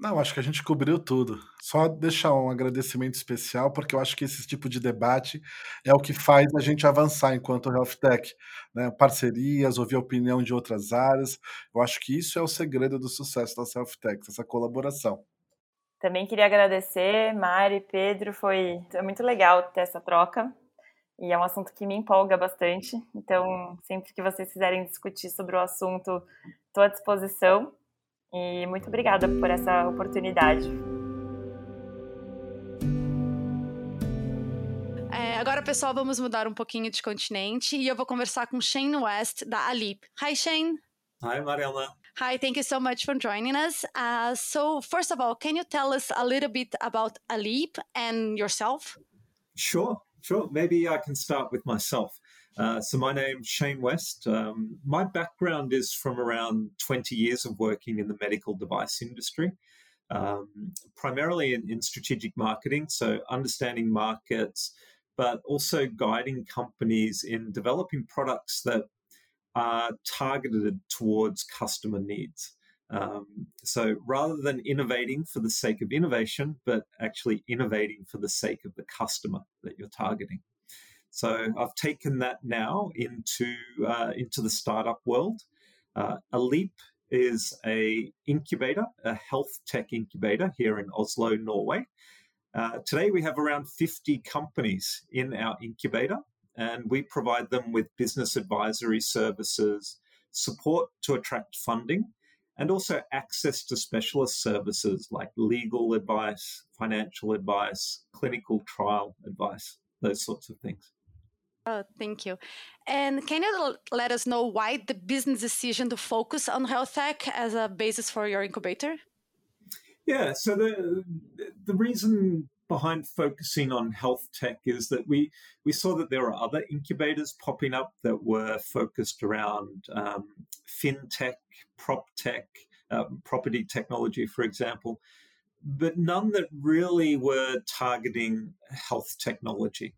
Não, acho que a gente cobriu tudo. Só deixar um agradecimento especial, porque eu acho que esse tipo de debate é o que faz a gente avançar enquanto Health Tech. Né? Parcerias, ouvir a opinião de outras áreas. Eu acho que isso é o segredo do sucesso das Health Techs, essa colaboração. Também queria agradecer, Mari, Pedro, foi muito legal ter essa troca. E é um assunto que me empolga bastante. Então, sempre que vocês quiserem discutir sobre o assunto, estou à disposição. E muito obrigada por essa oportunidade. É, agora, pessoal, vamos mudar um pouquinho de continente e eu vou conversar com Shane West da Alip. Hi, Shane. Hi, Mariela. Hi, thank you so much for joining us. Uh, so, first of all, can you tell us a little bit about Alip and yourself? Sure, sure. Maybe I can start with myself. Uh, so my name's Shane West. Um, my background is from around 20 years of working in the medical device industry, um, primarily in, in, strategic marketing, so understanding markets, but also guiding companies in developing products that are targeted towards customer needs. Um, so rather than innovating for the sake of innovation, but actually innovating for the sake of the customer that you're targeting. So I've taken that now into uh, into the startup world. Uh, Leap is a incubator, a health tech incubator here in Oslo, Norway. Uh, today we have around 50 companies in our incubator, and we provide them with business advisory services, support to attract funding, and also access to specialist services like legal advice, financial advice, clinical trial advice, those sorts of things. Oh, thank you. And can you let us know why the business decision to focus on health tech as a basis for your incubator? Yeah, so the the reason behind focusing on health tech is that we we saw that there are other incubators popping up that were focused around um, fintech, prop tech, uh, property technology, for example, but none that really were targeting health technology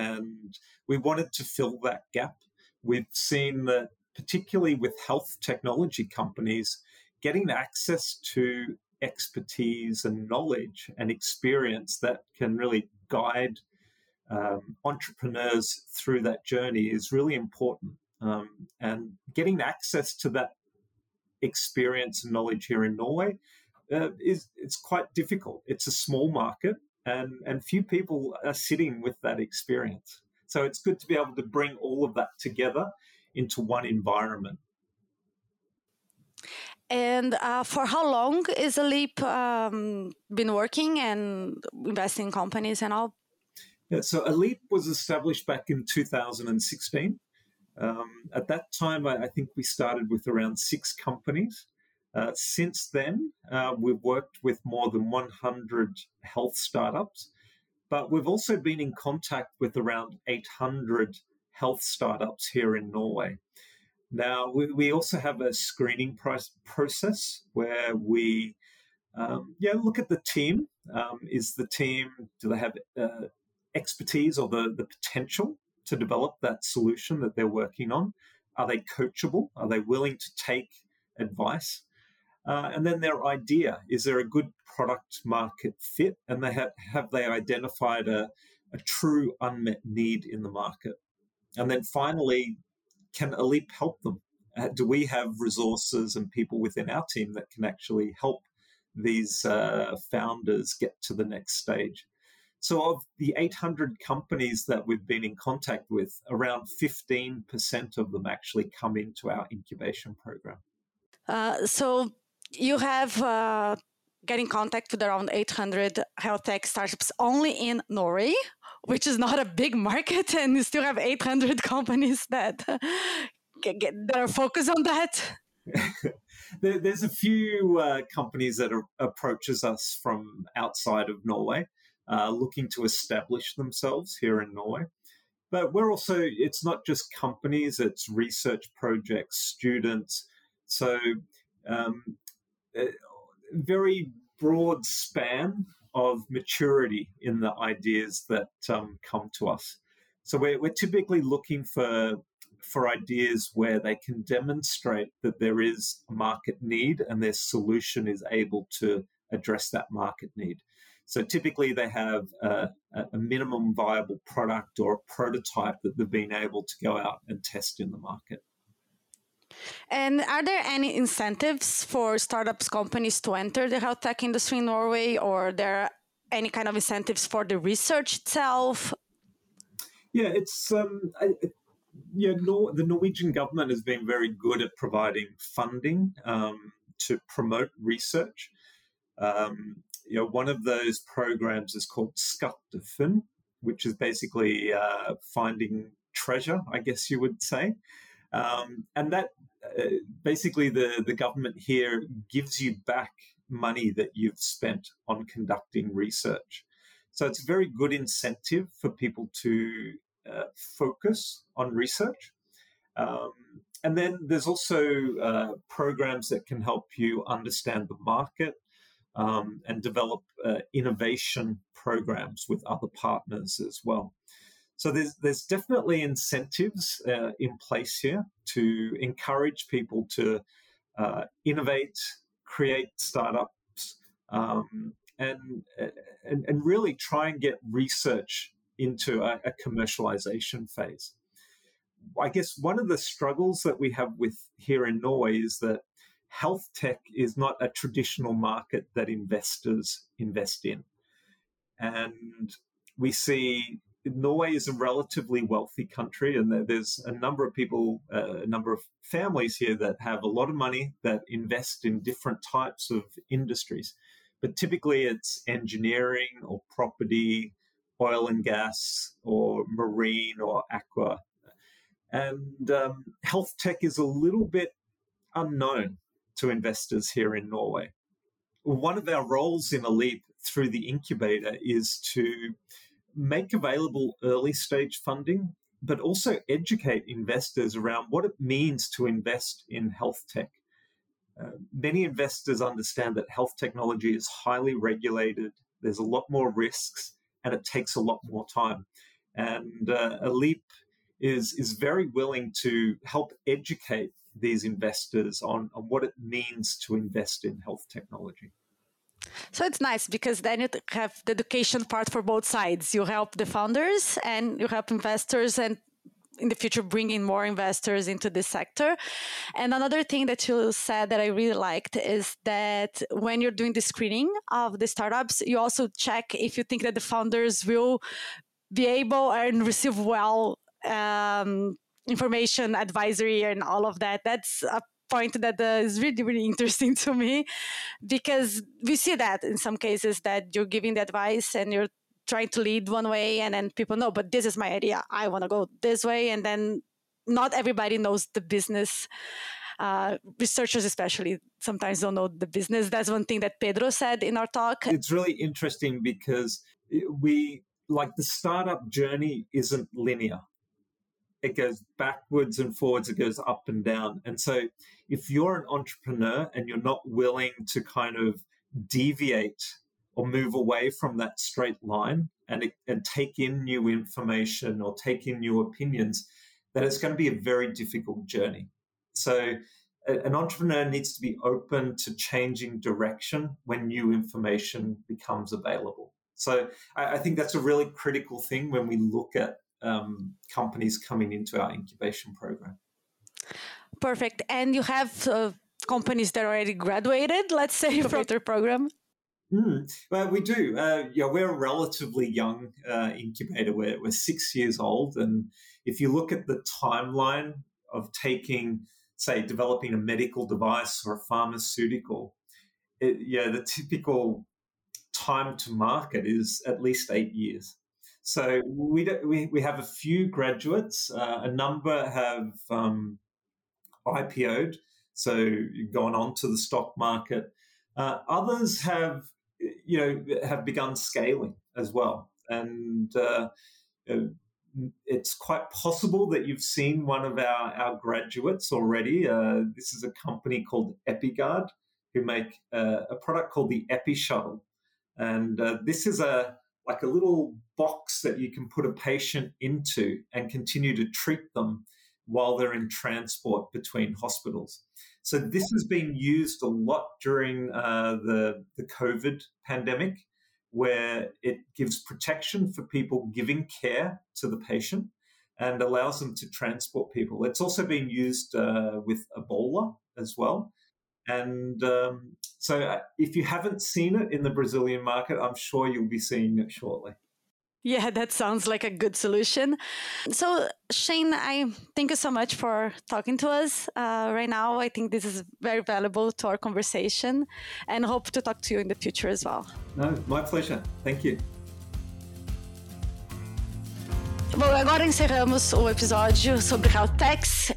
and we wanted to fill that gap. We've seen that, particularly with health technology companies, getting access to expertise and knowledge and experience that can really guide um, entrepreneurs through that journey is really important. Um, and getting access to that experience and knowledge here in Norway uh, is it's quite difficult. It's a small market, and and few people are sitting with that experience. So it's good to be able to bring all of that together into one environment. And uh, for how long is Aleap um, been working and investing in companies and all? Yeah, so Aleap was established back in 2016. Um, at that time, I, I, think we started with around six companies. Uh, since then, uh, we've worked with more than 100 health startups, but we've also been in contact with around 800 health startups here in Norway. Now, we, we also have a screening price process where we um, yeah, look at the team. Um, is the team, do they have uh, expertise or the, the potential to develop that solution that they're working on? Are they coachable? Are they willing to take advice? Uh, and then their idea is there a good product market fit? And they have, have they identified a, a true unmet need in the market? And then finally, can Aleap help them? Uh, do we have resources and people within our team that can actually help these uh, founders get to the next stage? So, of the 800 companies that we've been in contact with, around 15% of them actually come into our incubation program. Uh, so, you have uh, get in contact with around 800 health tech startups only in Norway, which is not a big market, and you still have 800 companies that that are focused on that. There's a few uh, companies that are, approaches us from outside of Norway, uh, looking to establish themselves here in Norway. But we're also, it's not just companies, it's research projects, students. So um, uh, very broad span of maturity in the ideas that um, come to us. So we're, we're typically looking for for ideas where they can demonstrate that there is a market need and their solution is able to address that market need. So typically they have a, a minimum viable product or a prototype that they've been able to go out and test in the market. And are there any incentives for startups companies to enter the health tech industry in Norway, or there any kind of incentives for the research itself? Yeah, it's um, I, yeah. Nor- the Norwegian government has been very good at providing funding um, to promote research. Um, you know, one of those programs is called SkatteFUNN, which is basically uh, finding treasure, I guess you would say. Um, and that uh, basically the, the government here gives you back money that you've spent on conducting research. So it's a very good incentive for people to uh, focus on research. Um, and then there's also uh, programs that can help you understand the market um, and develop uh, innovation programs with other partners as well. So there's there's definitely incentives uh, in place here to encourage people to uh, innovate, create startups, um, and, and and really try and get research into a, a commercialization phase. I guess one of the struggles that we have with here in Norway is that health tech is not a traditional market that investors invest in. And we see Norway is a relatively wealthy country, and there's a number of people, uh, a number of families here that have a lot of money that invest in different types of industries. But typically, it's engineering or property, oil and gas, or marine or aqua. And um, health tech is a little bit unknown to investors here in Norway. One of our roles in Aleap through the incubator is to make available early stage funding, but also educate investors around what it means to invest in health tech. Uh, many investors understand that health technology is highly regulated, there's a lot more risks, and it takes a lot more time. And uh, is, is very willing to help educate these investors on, on what it means to invest in health technology. So it's nice because then you have the education part for both sides. You help the founders and you help investors and in the future bringing more investors into this sector. And another thing that you said that I really liked is that when you're doing the screening of the startups, you also check if you think that the founders will be able and receive well um, information advisory and all of that. That's a point that uh, is really really interesting to me because we see that in some cases that you're giving the advice and you're trying to lead one way and then people know but this is my idea. I want to go this way. And then not everybody knows the business uh, researchers especially sometimes don't know the business. That's one thing that pedro said in our talk. It's really interesting because we like the startup journey isn't linear it goes backwards and forwards, it goes up and down. And so if you're an entrepreneur and you're not willing to kind of deviate or move away from that straight line and, and take in new information or take in new opinions, then it's going to be a very difficult journey. So an entrepreneur needs to be open to changing direction when new information becomes available. So I, I think that's a really critical thing when we look at um, companies coming into our incubation program. Perfect. And you have uh, companies that already graduated, let's say, from your program? Mm, well, we do. Uh, yeah, we're a relatively young uh, incubator. We're, we're six years old. And if you look at the timeline of taking, say, developing a medical device or a pharmaceutical, it, yeah, the typical time to market is at least eight years. So we, we, we have a few graduates. Uh, a number have um, IPO'd, so gone on to the stock market. Uh, others have, you know, have begun scaling as well, and uh, it's quite possible that you've seen one of our, our graduates already. Uh, this is a company called EpiGuard who make uh, a product called the Epi Shuttle, and uh, this is a like a little box that you can put a patient into and continue to treat them while they're in transport between hospitals. So this has been used a lot during uh, the the COVID pandemic, where it gives protection for people giving care to the patient and allows them to transport people. It's also been used uh, with Ebola as well. And um, so, uh, if you haven't seen it in the Brazilian market, I'm sure you'll be seeing it shortly. Yeah, that sounds like a good solution. So, Shane, I thank you so much for talking to us uh, right now. I think this is very valuable to our conversation and hope to talk to you in the future as well. No, my pleasure. Thank you. Bom, agora encerramos o episódio sobre Caltex